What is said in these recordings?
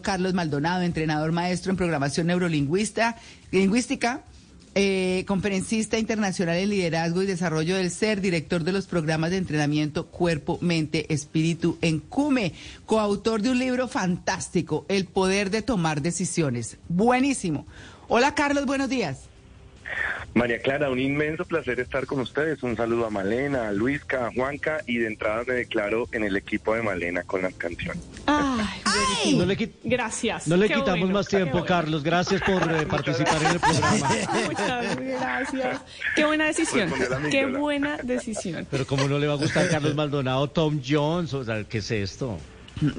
Carlos Maldonado, entrenador maestro en programación neurolingüista, lingüística, eh, conferencista internacional en liderazgo y desarrollo del ser, director de los programas de entrenamiento Cuerpo, Mente, Espíritu en CUME, coautor de un libro fantástico, El poder de tomar decisiones. Buenísimo. Hola Carlos, buenos días. María Clara, un inmenso placer estar con ustedes. Un saludo a Malena, a Luisca, a Juanca y de entrada me declaro en el equipo de Malena con las canciones. Ay, No le, Gracias. no le Qué quitamos bueno, más tiempo, bueno. Carlos. Gracias por eh, participar en el programa. Muchas gracias. Qué buena decisión. Qué buena decisión. Pero como no le va a gustar Carlos Maldonado, Tom Jones, o sea, ¿qué es esto?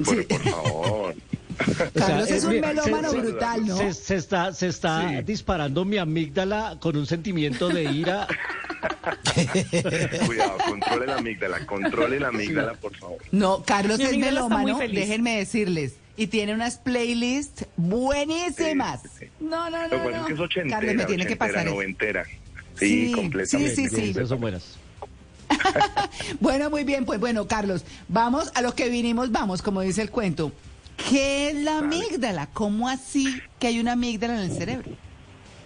Por, por favor. O sea, Carlos es eh, un mira, melómano se- brutal, ¿no? Se, se está, se está Sí. disparando mi amígdala con un sentimiento de ira. Cuidado, controle la amígdala, controle la amígdala, por favor. No, Carlos Mi es melómano, déjenme decirles. Y tiene unas playlists buenísimas. Sí, sí, sí. No, no, Lo no. no. es que es ochentera, Carlos me tiene que pasar. noventera. Sí, Sí, sí, completamente. sí, sí. Esas son buenas. Bueno, muy bien, pues bueno, Carlos, vamos a lo que vinimos, vamos, como dice el cuento. ¿Qué es la amígdala? ¿Cómo así que hay una amígdala en el cerebro?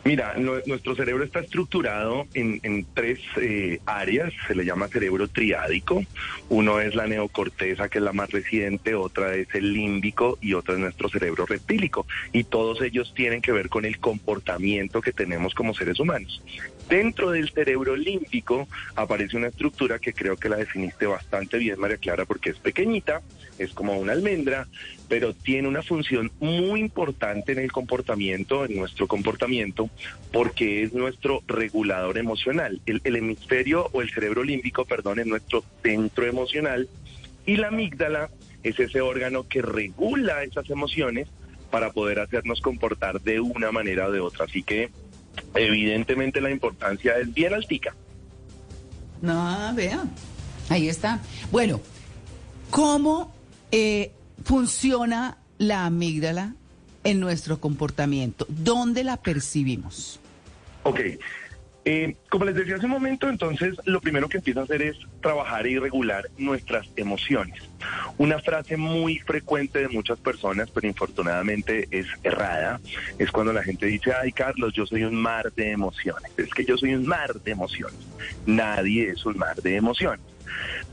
Mira, no- nuestro cerebro está estructurado en, en tres eh, áreas, se le llama cerebro triádico. Uno es la neocorteza, que es la más reciente, otra es el límbico y otra es nuestro cerebro reptílico. Y todos ellos tienen que ver con el comportamiento que tenemos como seres humanos. Dentro del cerebro límbico aparece una estructura que creo que la definiste bastante bien, María Clara, porque es pequeñita, es como una almendra, pero tiene una función muy importante en el comportamiento, en nuestro comportamiento, porque es nuestro regulador emocional. El, hemisferio o el cerebro límbico, perdón, es nuestro centro emocional y la amígdala es ese órgano que regula esas emociones para poder hacernos comportar de una manera o de otra. Así que evidentemente la importancia es bien altica. No, vean. Ahí está. Bueno, ¿cómo eh, funciona la amígdala en nuestro comportamiento? ¿Dónde la percibimos? Ok. Eh, como les decía hace un momento, entonces lo primero que empieza a hacer es trabajar y regular nuestras emociones. Una frase muy frecuente de muchas personas, pero infortunadamente es errada, es cuando la gente dice, ay Carlos, yo soy un mar de emociones. Es que yo soy un mar de emociones. Nadie es un mar de emociones.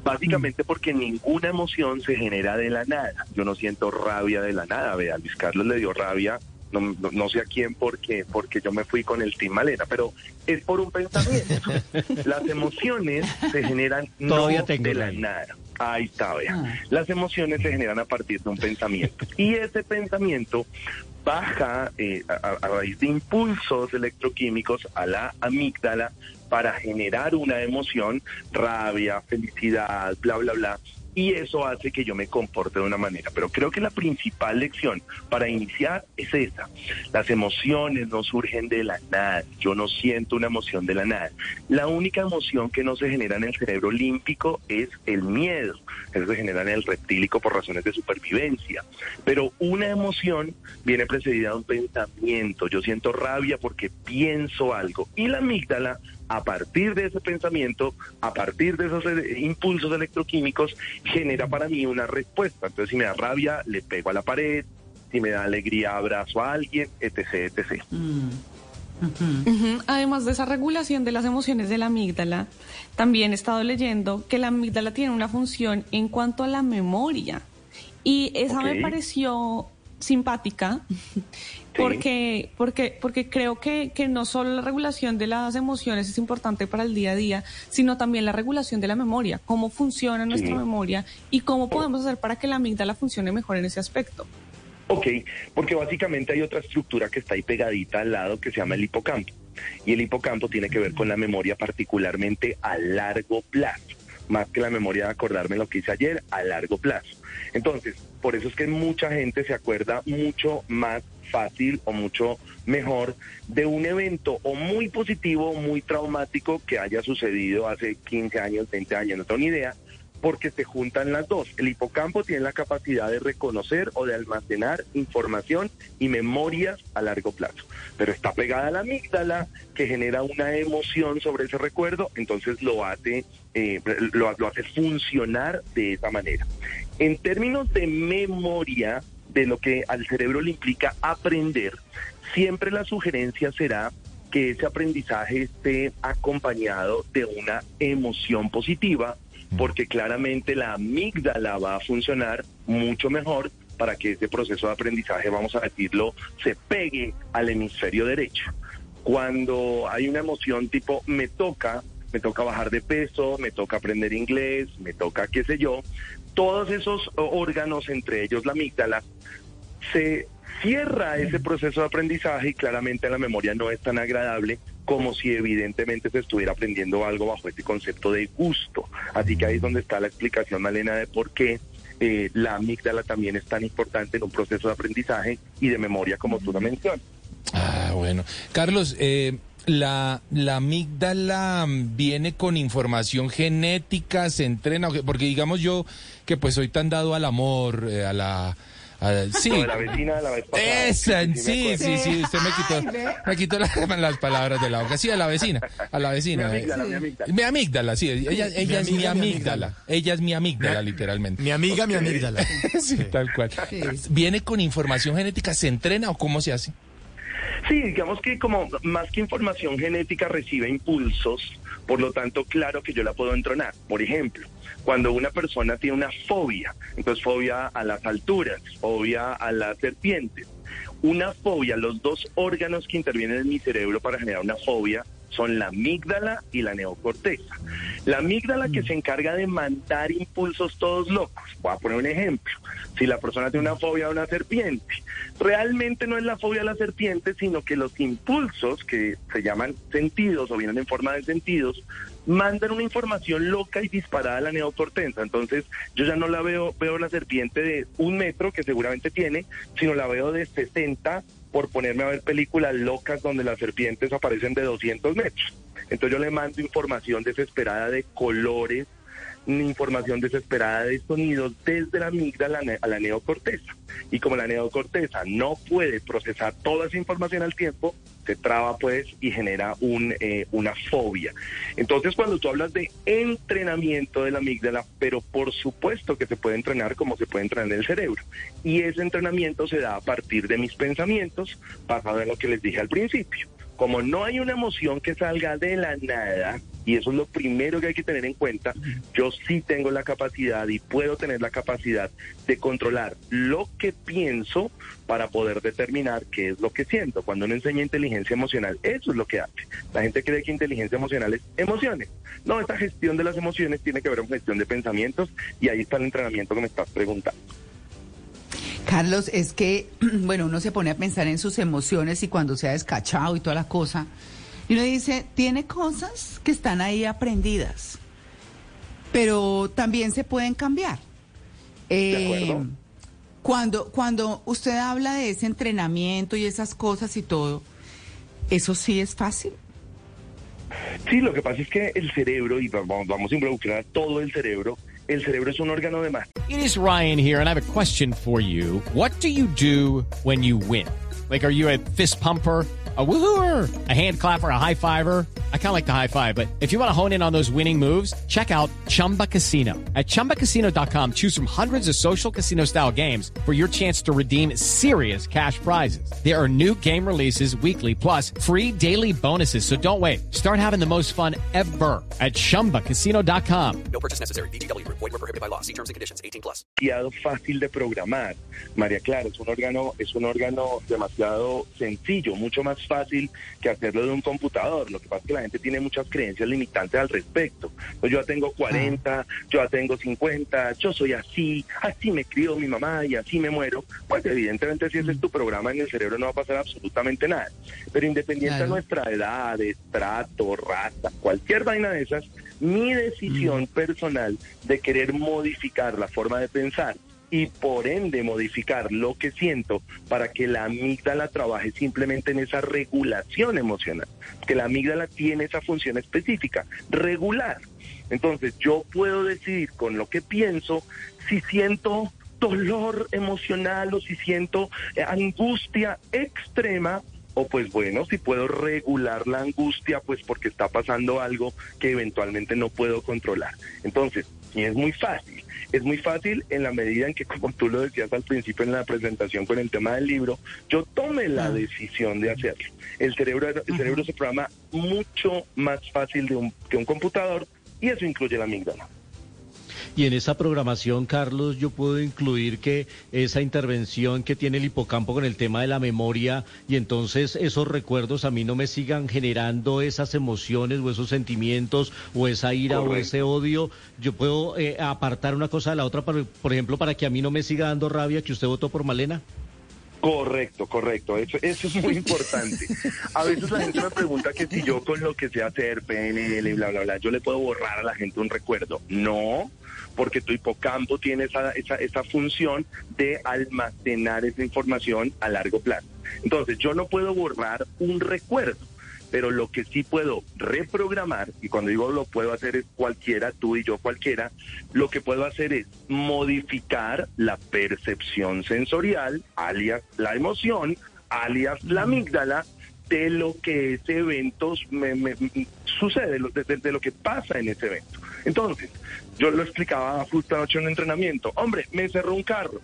Básicamente porque ninguna emoción se genera de la nada. Yo no siento rabia de la nada. Vea, Luis Carlos le dio rabia no, no- no sé a quién porque, porque yo me fui con el Team Malena, pero es por un pensamiento. Las emociones se generan Todavía no tengo de la nada. Ahí está, vea. Ah. Las emociones se generan a partir de un pensamiento. Y ese pensamiento baja eh, a, a- a raíz de impulsos electroquímicos a la amígdala para generar una emoción, rabia, felicidad, bla, bla, bla. Y eso hace que yo me comporte de una manera. Pero creo que la principal lección para iniciar es esa. Las emociones no surgen de la nada. Yo no siento una emoción de la nada. La única emoción que no se genera en el cerebro límpico es el miedo. Eso se genera en el reptílico por razones de supervivencia. Pero una emoción viene precedida de un pensamiento. Yo siento rabia porque pienso algo. Y la amígdala, a partir de ese pensamiento, a partir de esos eh, impulsos electroquímicos, genera para mí una respuesta. Entonces, si me da rabia, le pego a la pared. Si me da alegría, abrazo a alguien, etc., etc. Mm. Además de esa regulación de las emociones de la amígdala, también he estado leyendo que la amígdala tiene una función en cuanto a la memoria. Y esa me pareció simpática porque, porque, porque creo que, que no solo la regulación de las emociones es importante para el día a día, sino también la regulación de la memoria, cómo funciona nuestra Sí. memoria y cómo podemos hacer para que la amígdala funcione mejor en ese aspecto. Ok, porque básicamente hay otra estructura que está ahí pegadita al lado que se llama el hipocampo. Y el hipocampo tiene que ver con la memoria particularmente a largo plazo, más que la memoria de acordarme lo que hice ayer, a largo plazo. Entonces, por eso es que mucha gente se acuerda mucho más fácil o mucho mejor de un evento o muy positivo o muy traumático que haya sucedido hace 15 años, 20 años, no tengo ni idea, porque se juntan las dos. El hipocampo tiene la capacidad de reconocer o de almacenar información y memorias a largo plazo, pero está pegada a la amígdala que genera una emoción sobre ese recuerdo, entonces lo hace, eh, lo, lo hace funcionar de esa manera. En términos de memoria, de lo que al cerebro le implica aprender, siempre la sugerencia será que ese aprendizaje esté acompañado de una emoción positiva porque claramente la amígdala va a funcionar mucho mejor para que ese proceso de aprendizaje, vamos a decirlo, se pegue al hemisferio derecho. Cuando hay una emoción tipo me toca, me toca bajar de peso, me toca aprender inglés, me toca qué sé yo, todos esos órganos, entre ellos la amígdala, se cierra ese proceso de aprendizaje y claramente la memoria no es tan agradable como si evidentemente se estuviera aprendiendo algo bajo este concepto de gusto. Así que ahí es donde está la explicación, Malena, de por qué eh, la amígdala también es tan importante en un proceso de aprendizaje y de memoria como tú lo mencionas. Ah, bueno. Carlos, eh, la, la amígdala viene con información genética, se entrena, porque digamos yo que pues soy tan dado al amor, eh, a la sí. la vecina de la vez Esa, sí, sí, sí, usted me quitó, me quitó las palabras de la boca. Sí, a la vecina, a la vecina. Mi amígdala, mi amígdala. Mi amígdala, sí, ella, ella es mi amígdala. Ella es mi amígdala, literalmente. Mi amiga, mi amígdala. sí, tal cual. ¿Viene con información genética? ¿Se entrena o cómo se hace? Sí, digamos que como más que información genética recibe impulsos, por lo tanto, claro que yo la puedo entrenar. Por ejemplo, cuando una persona tiene una fobia, entonces fobia a las alturas, fobia a las serpientes, una fobia, los dos órganos que intervienen en mi cerebro para generar una fobia son la amígdala y la neocorteza. La amígdala que mm. se encarga de mandar impulsos todos locos. Voy a poner un ejemplo. Si la persona tiene una fobia a una serpiente, realmente no es la fobia a la serpiente, sino que los impulsos que se llaman sentidos o vienen en forma de sentidos, mandan una información loca y disparada a la neocorteza. Entonces, yo ya no la veo, veo la serpiente de un metro que seguramente tiene, sino la veo de 60 por ponerme a ver películas locas donde las serpientes aparecen de 200 metros. Entonces yo le mando información desesperada de colores, información desesperada de sonidos desde la amígdala a la neocorteza. Y como la neocorteza no puede procesar toda esa información al tiempo, se traba pues y genera un, eh, una fobia. Entonces cuando tú hablas de entrenamiento de la amígdala, pero por supuesto que se puede entrenar como se puede entrenar en el cerebro. Y ese entrenamiento se da a partir de mis pensamientos, basado en lo que les dije al principio. Como no hay una emoción que salga de la nada, y eso es lo primero que hay que tener en cuenta, yo sí tengo la capacidad y puedo tener la capacidad de controlar lo que pienso para poder determinar qué es lo que siento. Cuando uno enseña inteligencia emocional, eso es lo que hace. La gente cree que inteligencia emocional es emociones. No, esta gestión de las emociones tiene que ver con gestión de pensamientos y ahí está el entrenamiento que me estás preguntando. Carlos, es que, bueno, uno se pone a pensar en sus emociones y cuando se ha descachado y toda la cosa, y uno dice, tiene cosas que están ahí aprendidas, pero también se pueden cambiar. Eh, cuando, cuando usted habla de ese entrenamiento y esas cosas y todo, ¿eso sí es fácil? Sí, lo que pasa es que el cerebro, y vamos, vamos a involucrar todo el cerebro, el cerebro es un órgano de más. It is Ryan here, and I have a question for you. What do you do when you win? Like, are you a fist pumper? A woohooer, a hand clapper, a high fiver. I kind of like the high five, but if you want to hone in on those winning moves, check out Chumba Casino. At ChumbaCasino.com, choose from hundreds of social casino style games for your chance to redeem serious cash prizes. There are new game releases weekly, plus free daily bonuses. So don't wait. Start having the most fun ever at ChumbaCasino.com. No purchase necessary. BGW. Void were prohibited by law. See terms and conditions. 18 plus. Fácil de programar. María Clara, es un órgano, es un órgano demasiado sencillo, mucho más fácil que hacerlo de un computador. Lo que pasa es que la gente tiene muchas creencias limitantes al respecto. Pues yo ya tengo 40, ah. yo ya tengo 50, yo soy así, así me crió mi mamá y así me muero. Pues evidentemente si ese es tu programa en el cerebro no va a pasar absolutamente nada. Pero independiente de nuestra edad, estrato, raza, cualquier vaina de esas, mi decisión personal de querer modificar la forma de pensar y por ende modificar lo que siento para que la amígdala trabaje simplemente en esa regulación emocional, que la amígdala tiene esa función específica, regular. Entonces yo puedo decidir con lo que pienso si siento dolor emocional o si siento angustia extrema o pues bueno, si puedo regular la angustia, pues porque está pasando algo que eventualmente no puedo controlar. Entonces, y es muy fácil. Es muy fácil en la medida en que, como tú lo decías al principio en la presentación con el tema del libro, yo tome la decisión de hacerlo. El cerebro, el cerebro se programa mucho más fácil de un, que un computador y eso incluye la amígdala. Y en esa programación, Carlos, yo puedo incluir que esa intervención que tiene el hipocampo con el tema de la memoria y entonces esos recuerdos a mí no me sigan generando esas emociones o esos sentimientos o esa ira o ese odio. Yo puedo eh, apartar una cosa de la otra, por, por ejemplo, para que a mí no me siga dando rabia que usted votó por Malena. Correcto, correcto. Eso, eso es muy importante. A veces la gente me pregunta que si yo con lo que sé hacer, PNL y bla, bla, bla, yo le puedo borrar a la gente un recuerdo. No, porque tu hipocampo tiene esa, esa, esa función de almacenar esa información a largo plazo. Entonces, yo no puedo borrar un recuerdo pero lo que sí puedo reprogramar, y cuando digo lo puedo hacer es cualquiera, tú y yo cualquiera, lo que puedo hacer es modificar la percepción sensorial, alias la emoción, alias la amígdala, de lo que ese evento me, me- sucede, de- de lo que pasa en ese evento. Entonces, yo lo explicaba justo anoche en un entrenamiento, hombre, me cerró un carro.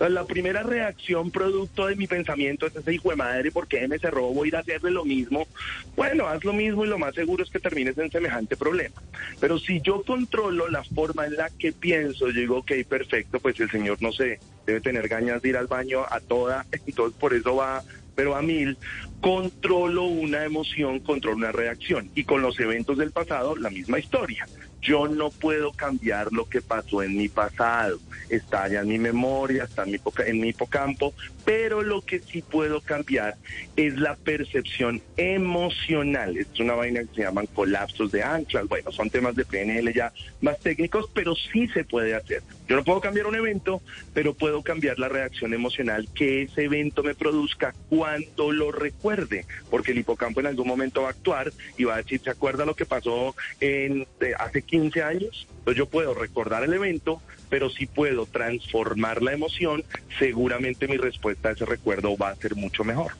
La primera reacción producto de mi pensamiento es ese hijo de madre, ¿por qué me cerró? Voy a ir a hacerle lo mismo. Bueno, haz lo mismo y lo más seguro es que termines en semejante problema. Pero si yo controlo la forma en la que pienso, digo, ok, perfecto, pues el señor, no sé, debe tener ganas de ir al baño a toda, entonces por eso va, pero a mil, controlo una emoción, controlo una reacción. Y con los eventos del pasado, la misma historia. Yo no puedo cambiar lo que pasó en mi pasado. Está ya en mi memoria, está en mi, en mi hipocampo, pero lo que sí puedo cambiar es la percepción emocional. Es una vaina que se llaman colapsos de anclas. Bueno, son temas de PNL ya más técnicos, pero sí se puede hacer. Yo no puedo cambiar un evento, pero puedo cambiar la reacción emocional que ese evento me produzca cuando lo recuerde, porque el hipocampo en algún momento va a actuar y va a decir, ¿se acuerda lo que pasó en, eh, hace 15 años? Entonces yo puedo recordar el evento, pero si puedo transformar la emoción, seguramente mi respuesta a ese recuerdo va a ser mucho mejor.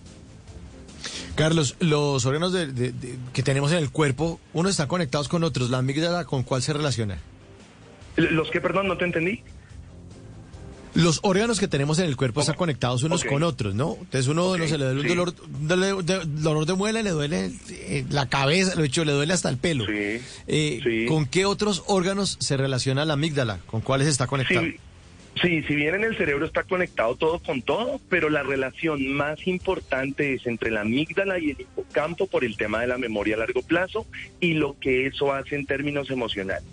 Carlos, los órganos de- de- de- que tenemos en el cuerpo, unos están conectados con otros. ¿La amígdala con cuál se relaciona? Los que, perdón, no te entendí. Los órganos que tenemos en el cuerpo están conectados unos con otros, ¿no? Entonces uno no se le duele un sí. dolor, de, dolor de muela, le duele eh, la cabeza, lo hecho, le duele hasta el pelo. Eh, ¿Con qué otros órganos se relaciona la amígdala? ¿Con cuáles está conectado? Sí, sí, si bien en el cerebro está conectado todo con todo, pero la relación más importante es entre la amígdala y el hipocampo por el tema de la memoria a largo plazo y lo que eso hace en términos emocionales.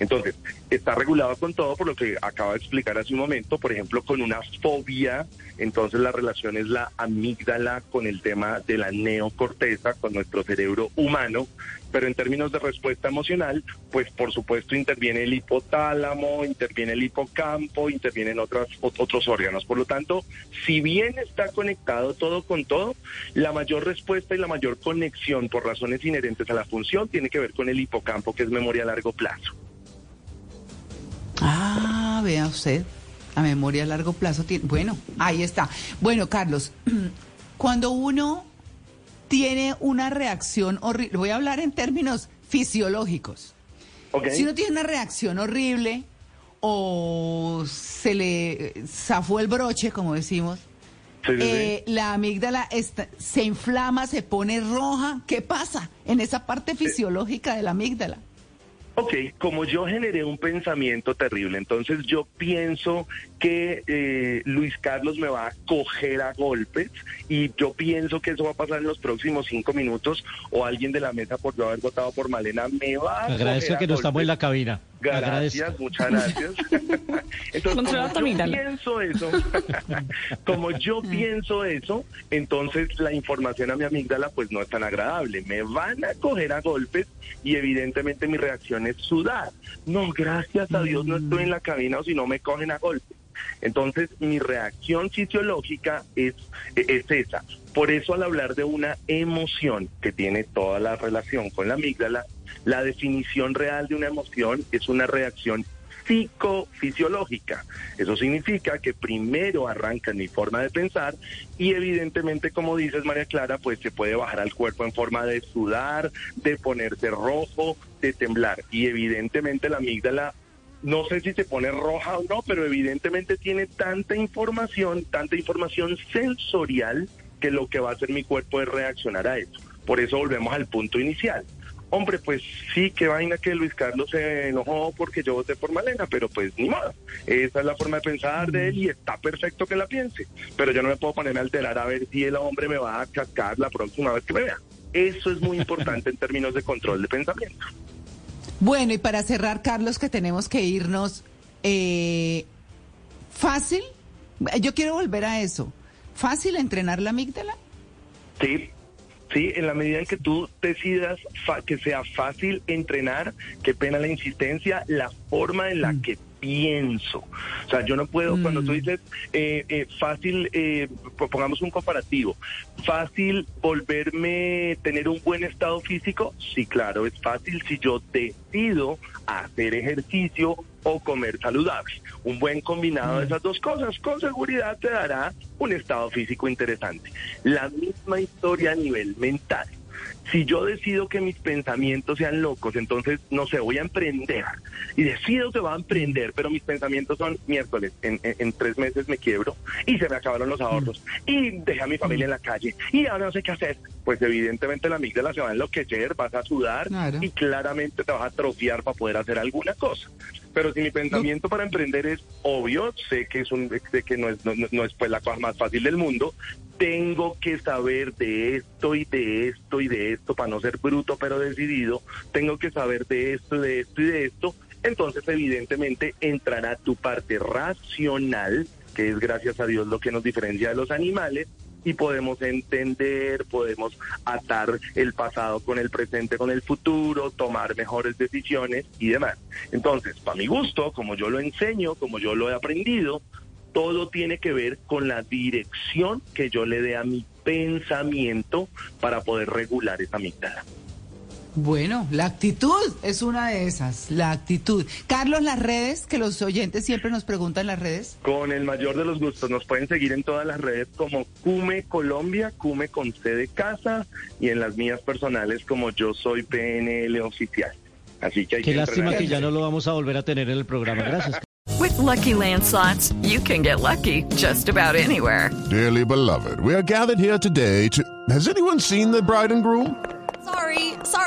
Entonces, está regulado con todo por lo que acabo de explicar hace un momento, por ejemplo, con una fobia, entonces la relación es la amígdala con el tema de la neocorteza, con nuestro cerebro humano, pero en términos de respuesta emocional, pues por supuesto interviene el hipotálamo, interviene el hipocampo, intervienen otras, ot- otros órganos. Por lo tanto, si bien está conectado todo con todo, la mayor respuesta y la mayor conexión por razones inherentes a la función tiene que ver con el hipocampo, que es memoria a largo plazo. Vea usted. La memoria a largo plazo tiene. Bueno, ahí está. Bueno, Carlos, cuando uno tiene una reacción horrible, voy a hablar en términos fisiológicos. Si uno tiene una reacción horrible o se le zafó el broche, como decimos, Sí, sí, sí. eh, la amígdala está- se inflama, se pone roja. ¿Qué pasa en esa parte fisiológica de la amígdala? Ok, como yo generé un pensamiento terrible, entonces yo pienso que eh, Luis Carlos me va a coger a golpes y yo pienso que eso va a pasar en los próximos cinco minutos o alguien de la mesa por yo haber votado por Malena me va a Agradezco coger a que no estamos en la cabina. Gracias, muchas gracias. Entonces, como yo pienso eso, como yo pienso eso, entonces la información a mi amígdala pues no es tan agradable. Me van a coger a golpes y evidentemente mi reacción es sudar. No, gracias a Dios no estoy en la cabina o si no me cogen a golpes. Entonces, mi reacción fisiológica es, es esa. Por eso al hablar de una emoción que tiene toda la relación con la amígdala, la definición real de una emoción es una reacción psicofisiológica. Eso significa que primero arranca en mi forma de pensar y evidentemente, como dices María Clara, pues se puede bajar al cuerpo en forma de sudar, de ponerse rojo, de temblar. Y evidentemente la amígdala no sé si se pone roja o no, pero evidentemente tiene tanta información, tanta información sensorial que lo que va a hacer mi cuerpo es reaccionar a eso. Por eso volvemos al punto inicial. Hombre, pues sí, qué vaina que Luis Carlos se enojó porque yo voté por Malena, pero pues ni modo. Esa es la forma de pensar de él y está perfecto que la piense. Pero yo no me puedo poner a alterar a ver si el hombre me va a cascar la próxima vez que me vea. Eso es muy importante en términos de control de pensamiento. Bueno, y para cerrar, Carlos, que tenemos que irnos, eh, ¿fácil? Yo quiero volver a eso. ¿Fácil entrenar la amígdala? Sí, Sí, en la medida en que tú decidas que sea fácil entrenar, qué pena la insistencia, la forma en la mm. que pienso. O sea, yo no puedo, cuando tú mm. dices eh, eh, fácil, eh, pongamos un comparativo, fácil volverme, tener un buen estado físico, sí, claro, es fácil si yo decido hacer ejercicio o comer saludable. Un buen combinado de mm. esas dos cosas con seguridad te dará un estado físico interesante. La misma historia a nivel mental. Si yo decido que mis pensamientos sean locos, entonces, no sé, voy a emprender. Y decido que va a emprender, pero mis pensamientos son miércoles, en, tres meses me quiebro y se me acabaron los ahorros. Y dejé a mi familia en la calle y ahora no sé qué hacer. Pues evidentemente la amígdala se va a enloquecer, vas a sudar y claramente te vas a atrofiar para poder hacer alguna cosa. Pero si mi pensamiento para emprender es obvio, sé que es un, sé que no es, no, no es pues la cosa más fácil del mundo, tengo que saber de esto y de esto y de esto para no ser bruto pero decidido, tengo que saber de esto, de esto y de esto, entonces evidentemente entrará tu parte racional, que es gracias a Dios lo que nos diferencia de los animales, y podemos entender, podemos atar el pasado con el presente, con el futuro, tomar mejores decisiones y demás. Entonces, para mi gusto, como yo lo enseño, como yo lo he aprendido, todo tiene que ver con la dirección que yo le dé a mi pensamiento para poder regular esa amígdala. Bueno, la actitud es una de esas, la actitud. Carlos, las redes, que los oyentes siempre nos preguntan las redes. Con el mayor de los gustos, nos pueden seguir en todas las redes como Cume Colombia, Cume con C de casa, y en las mías personales como yo soy PNL oficial. Así que hay Qué lástima que ya no lo vamos a volver a tener en el programa. Gracias. With lucky landslots, you can get lucky just about anywhere. Dearly beloved, we are gathered here today to. Has anyone seen the bride and groom?